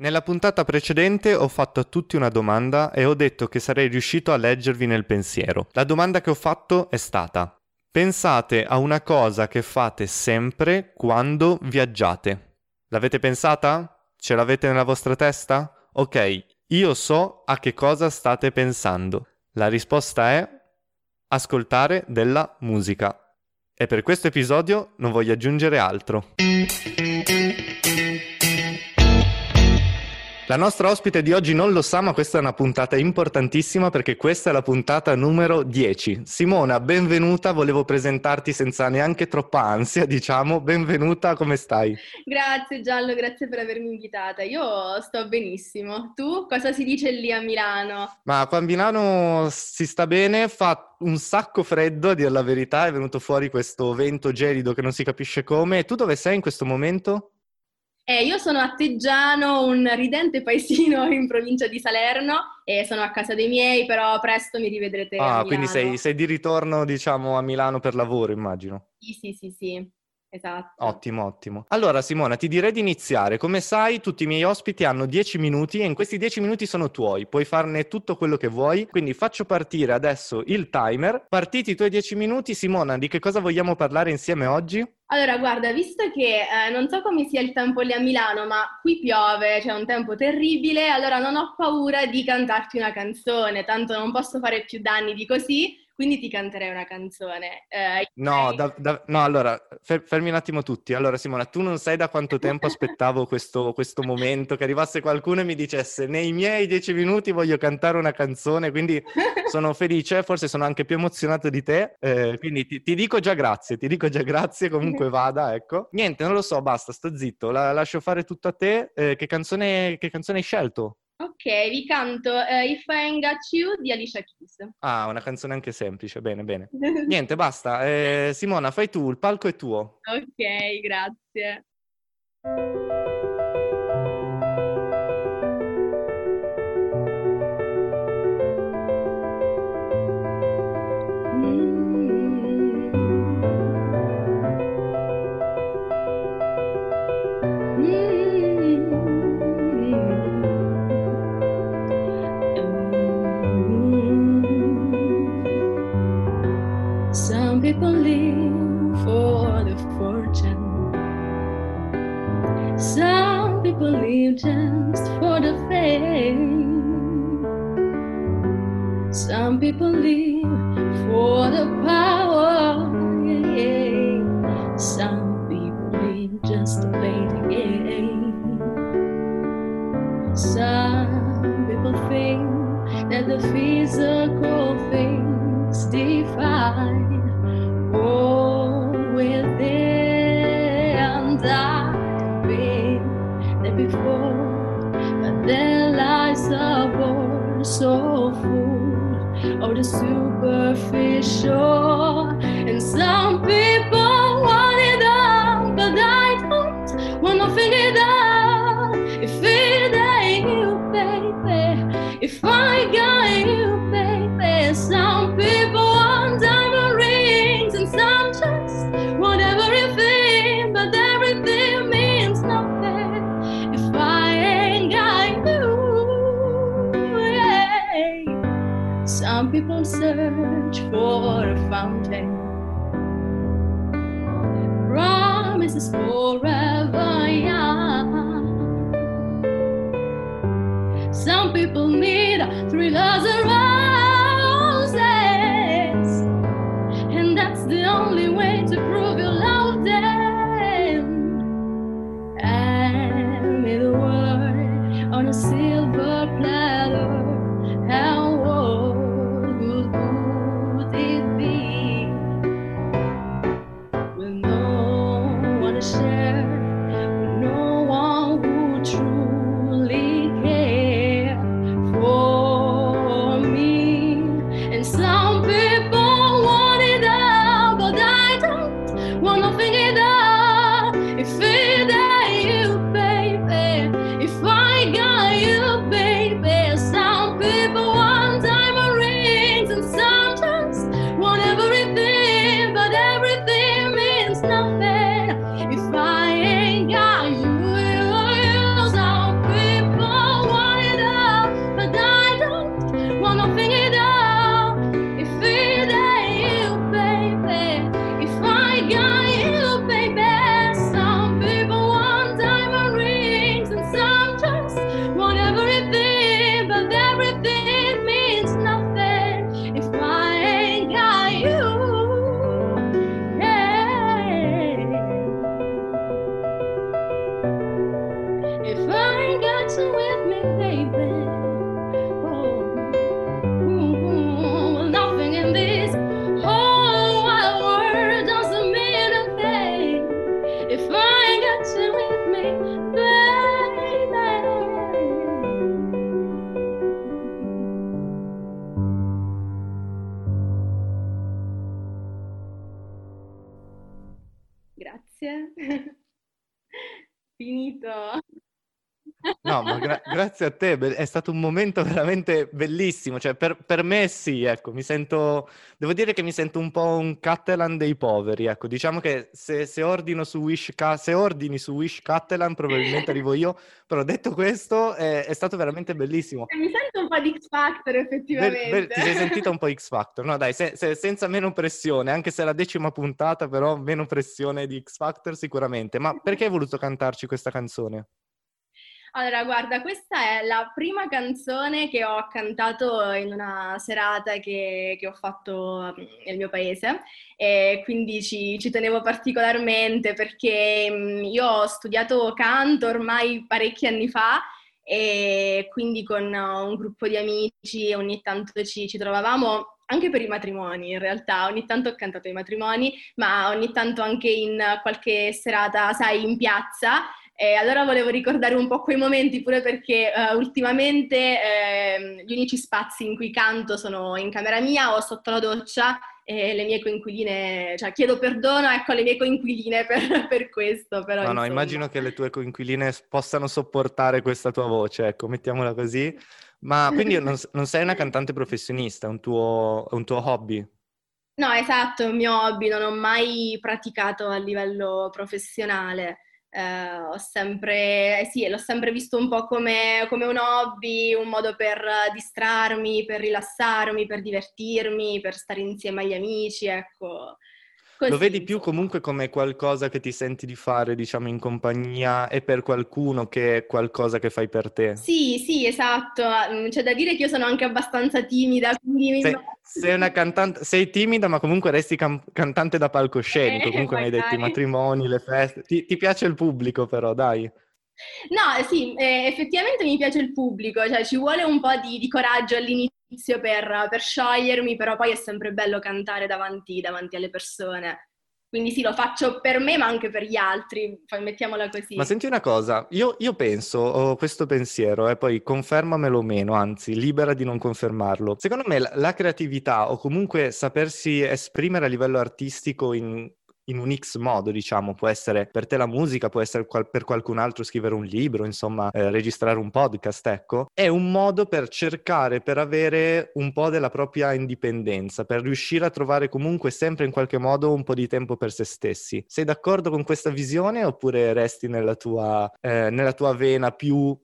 Nella puntata precedente ho fatto a tutti una domanda e ho detto che sarei riuscito a leggervi nel pensiero. La domanda che ho fatto è stata: Pensate a una cosa che fate sempre quando viaggiate. L'avete pensata? Ce l'avete nella vostra testa? Ok, io so a che cosa state pensando. La risposta è ascoltare della musica. E per questo episodio non voglio aggiungere altro. La nostra ospite di oggi non lo sa, ma questa è una puntata importantissima perché questa è la puntata numero 10. Simona, benvenuta, volevo presentarti senza neanche troppa ansia, diciamo. Benvenuta, come stai? Grazie Giallo, grazie per avermi invitata. Io sto benissimo. Tu cosa si dice lì a Milano? Ma qua a Milano si sta bene, fa un sacco freddo, a dire la verità, è venuto fuori questo vento gelido che non si capisce come. Tu dove sei in questo momento? Eh, io sono a Teggiano, un ridente paesino in provincia di Salerno e sono a casa dei miei, però presto mi rivedrete Ah, quindi sei, sei, di ritorno, diciamo, a Milano per lavoro, immagino. Sì, sì, sì, sì. Esatto. Ottimo, ottimo. Allora Simona, ti direi di iniziare. Come sai, tutti i miei ospiti hanno 10 minuti e in questi 10 minuti sono tuoi. Puoi farne tutto quello che vuoi. Quindi faccio partire adesso il timer. Partiti i tuoi 10 minuti. Simona, di che cosa vogliamo parlare insieme oggi? Allora, guarda, visto che eh, non so come sia il tempo lì a Milano, ma qui piove, c'è un tempo terribile, allora non ho paura di cantarti una canzone, tanto non posso fare più danni di così quindi ti canterei una canzone. Eh, no, da, da, no, allora, fer- fermi un attimo tutti. Allora, Simona, tu non sai da quanto tempo aspettavo questo, questo, momento, che arrivasse qualcuno e mi dicesse nei miei dieci minuti voglio cantare una canzone, quindi sono felice, forse sono anche più emozionato di te, eh, quindi ti, ti, dico già grazie, ti dico già grazie, comunque vada, ecco. Niente, non lo so, basta, sto zitto, la, lascio fare tutto a te. Eh, che, canzone, che canzone hai scelto? Ok, vi canto uh, If I Ain't Got You di Alicia Keys. Ah, una canzone anche semplice, bene, bene. Niente, basta. Eh, Simona, fai tu, il palco è tuo. Ok, grazie. Some people search for a fountain. Promises forever young. Some people need thrillers and no fingers. Finito. No, ma gra- grazie a te, be- è stato un momento veramente bellissimo, cioè per, per me sì, ecco, mi sento, devo dire che mi sento un po' un Catalan dei poveri, ecco, diciamo che se, se ordino su Wish, se ordini su Wish Catalan probabilmente arrivo io, però detto questo è, è stato veramente bellissimo. Mi sento un po' di X Factor Be- effettivamente. be- ti sei sentita un po' X Factor, no dai, se- se- senza meno pressione, anche se è la decima puntata, però meno pressione di X Factor sicuramente, ma perché hai voluto cantarci questa canzone? Allora, guarda, questa è la prima canzone che ho cantato in una serata che, che ho fatto mm, nel mio paese e quindi ci, ci tenevo particolarmente perché mm, io ho studiato canto ormai parecchi anni fa e quindi con un gruppo di amici ogni tanto ci, ci trovavamo anche per i matrimoni in realtà, ogni tanto ho cantato ai matrimoni, ma ogni tanto anche in qualche serata, sai, in piazza. E allora volevo ricordare un po' quei momenti pure perché uh, ultimamente eh, gli unici spazi in cui canto sono in camera mia o sotto la doccia e le mie coinquiline, cioè chiedo perdono ecco alle mie coinquiline per, per questo. Però, No, no, insomma. immagino che le tue coinquiline possano sopportare questa tua voce, ecco, mettiamola così. Ma quindi non, non sei una cantante professionista, è un tuo, è un tuo hobby? No, esatto, è un mio hobby, non ho mai praticato a livello professionale. Eh, ho sempre, eh sì, l'ho sempre visto un po' come, come un hobby, un modo per distrarmi, per rilassarmi, per divertirmi, per stare insieme agli amici, ecco. Lo Così, vedi più comunque come qualcosa che ti senti di fare, diciamo, in compagnia e per qualcuno che è qualcosa che fai per te? Sì, sì, esatto. Mm, C'è da dire che io sono anche abbastanza timida, quindi mi Se- sei una cantante, sei timida, ma comunque resti cam- cantante da palcoscenico. Eh, Comunque mi hai detto i magari. matrimoni, le feste. Ti, ti piace il pubblico, però, dai. No, sì, eh, effettivamente mi piace il pubblico, cioè ci vuole un po' di, di coraggio all'inizio per, per sciogliermi, però poi è sempre bello cantare davanti, davanti alle persone. Quindi sì, lo faccio per me, ma anche per gli altri, poi mettiamola così. Ma senti una cosa, io, io penso, ho questo pensiero, e poi confermamelo o meno, anzi, libera di non confermarlo. Secondo me la, la creatività o comunque sapersi esprimere a livello artistico in, in un X modo, diciamo, può essere per te la musica, può essere qual- per qualcun altro scrivere un libro, insomma, eh, registrare un podcast, ecco, è un modo per cercare, per avere un po' della propria indipendenza, per riuscire a trovare comunque sempre in qualche modo un po' di tempo per se stessi. Sei d'accordo con questa visione oppure resti nella tua, eh, nella tua vena più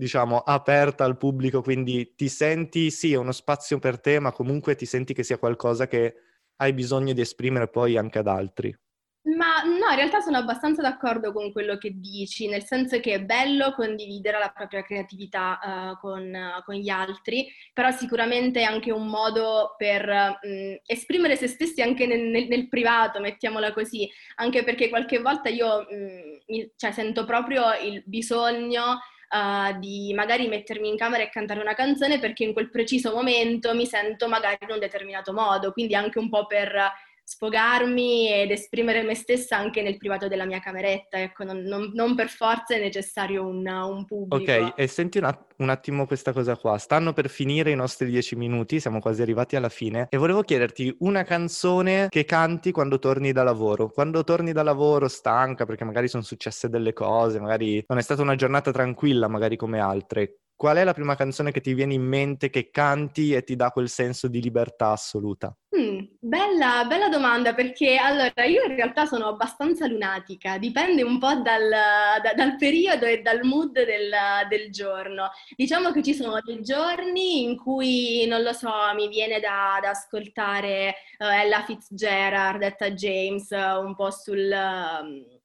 diciamo, aperta al pubblico, quindi ti senti, sì, è uno spazio per te, ma comunque ti senti che sia qualcosa che hai bisogno di esprimere poi anche ad altri. Ma no, in realtà sono abbastanza d'accordo con quello che dici, nel senso che è bello condividere la propria creatività eh, con, eh, con gli altri, però sicuramente è anche un modo per mh, esprimere se stessi anche nel, nel- nel privato, mettiamola così, anche perché qualche volta io mh, mi- cioè, sento proprio il bisogno eh, di magari mettermi in camera e cantare una canzone perché in quel preciso momento mi sento magari in un determinato modo, quindi anche un po' per sfogarmi ed esprimere me stessa anche nel privato della mia cameretta, ecco, non, non- non per forza è necessario un, un pubblico. Ok, e senti un, un attimo questa cosa qua. Stanno per finire i nostri dieci minuti, siamo quasi arrivati alla fine, e volevo chiederti una canzone che canti quando torni da lavoro. Quando torni da lavoro stanca, perché magari sono successe delle cose, magari non è stata una giornata tranquilla, magari come altre. Qual è la prima canzone che ti viene in mente che canti e ti dà quel senso di libertà assoluta? Mm, bella, bella domanda perché allora io in realtà sono abbastanza lunatica, dipende un po' dal, da- dal periodo e dal mood del, del giorno. Diciamo che ci sono dei giorni in cui, non lo so, mi viene da, da ascoltare eh, Ella Fitzgerald, Etta James, eh, un po' sul, eh,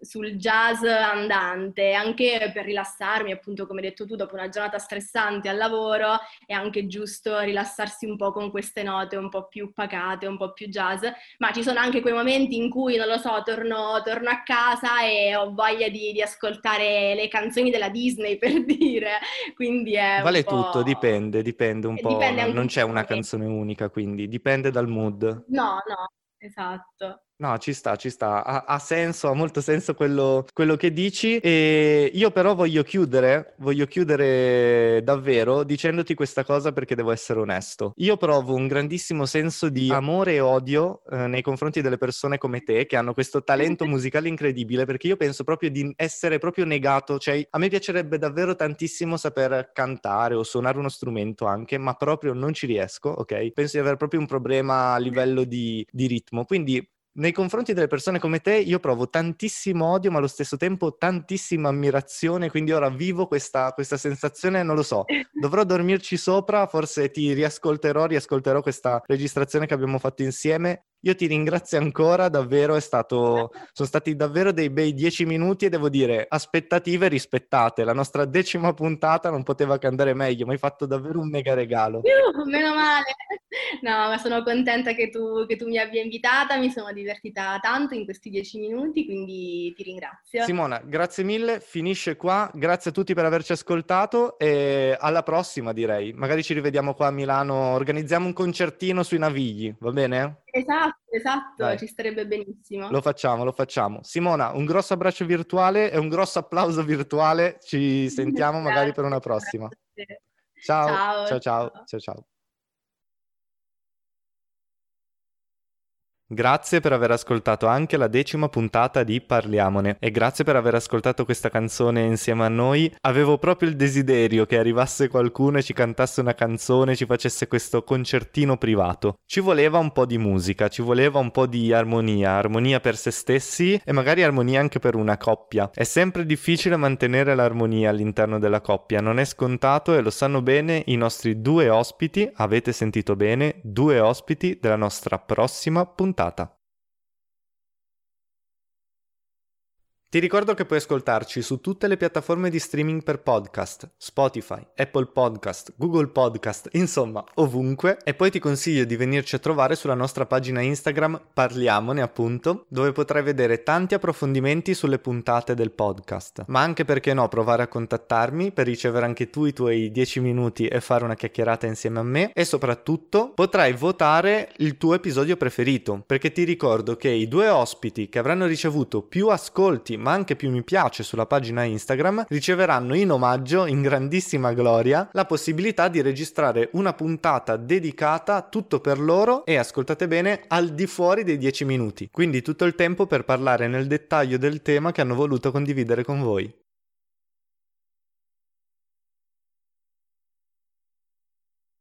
sul jazz andante, anche per rilassarmi, appunto come hai detto tu, dopo una giornata stressante al lavoro è anche giusto rilassarsi un po' con queste note un po' più pacate, un po' più jazz, ma ci sono anche quei momenti in cui, non lo so, torno, torno a casa e ho voglia di, di, ascoltare le canzoni della Disney, per dire, quindi è Vale tutto, dipende, dipende un po', dipende non c'è una canzone unica, quindi dipende dal mood. No, no, esatto. No, ci sta, ci sta, ha, ha senso, ha molto senso quello, quello, che dici e io però voglio chiudere, voglio chiudere davvero dicendoti questa cosa perché devo essere onesto. Io provo un grandissimo senso di amore e odio eh, nei confronti delle persone come te che hanno questo talento musicale incredibile perché io penso proprio di essere proprio negato, cioè a me piacerebbe davvero tantissimo saper cantare o suonare uno strumento anche, ma proprio non ci riesco, ok? Penso di avere proprio un problema a livello di, di ritmo, quindi nei confronti delle persone come te io provo tantissimo odio, ma allo stesso tempo tantissima ammirazione, quindi ora vivo questa, questa, sensazione, non lo so, dovrò dormirci sopra, forse ti riascolterò, riascolterò questa registrazione che abbiamo fatto insieme io ti ringrazio ancora, davvero è stato, sono stati davvero dei bei dieci minuti e devo dire aspettative rispettate. La nostra decima puntata non poteva che andare meglio, mi hai fatto davvero un mega regalo. Uh, meno male. No, ma sono contenta che tu, che tu mi abbia invitata, mi sono divertita tanto in questi dieci minuti, quindi ti ringrazio. Simona, grazie mille, finisce qua, grazie a tutti per averci ascoltato e alla prossima direi. Magari ci rivediamo qua a Milano, organizziamo un concertino sui Navigli, va bene? Esatto, esatto, Dai. ci starebbe benissimo. Lo facciamo, lo facciamo. Simona, un grosso abbraccio virtuale e un grosso applauso virtuale. Ci sentiamo magari per una prossima. Ciao, ciao, ciao, ciao. ciao. ciao. Grazie per aver ascoltato anche la decima puntata di Parliamone e grazie per aver ascoltato questa canzone insieme a noi. Avevo proprio il desiderio che arrivasse qualcuno e ci cantasse una canzone, ci facesse questo concertino privato. Ci voleva un po' di musica, ci voleva un po' di armonia, armonia per se stessi e magari armonia anche per una coppia. È sempre difficile mantenere l'armonia all'interno della coppia, non è scontato e lo sanno bene i nostri due ospiti, avete sentito bene, due ospiti della nostra prossima puntata puntata. Ti ricordo che puoi ascoltarci su tutte le piattaforme di streaming per podcast, Spotify, Apple Podcast, Google Podcast, insomma ovunque. E poi ti consiglio di venirci a trovare sulla nostra pagina Instagram Parliamone appunto, dove potrai vedere tanti approfondimenti sulle puntate del podcast, ma anche perché no provare a contattarmi per ricevere anche tu i tuoi 10 minuti e fare una chiacchierata insieme a me. E soprattutto potrai votare il tuo episodio preferito, perché ti ricordo che i due ospiti che avranno ricevuto più ascolti ma anche più mi piace sulla pagina Instagram, riceveranno in omaggio, in grandissima gloria, la possibilità di registrare una puntata dedicata tutto per loro e ascoltate bene al di fuori dei 10 minuti. Quindi tutto il tempo per parlare nel dettaglio del tema che hanno voluto condividere con voi.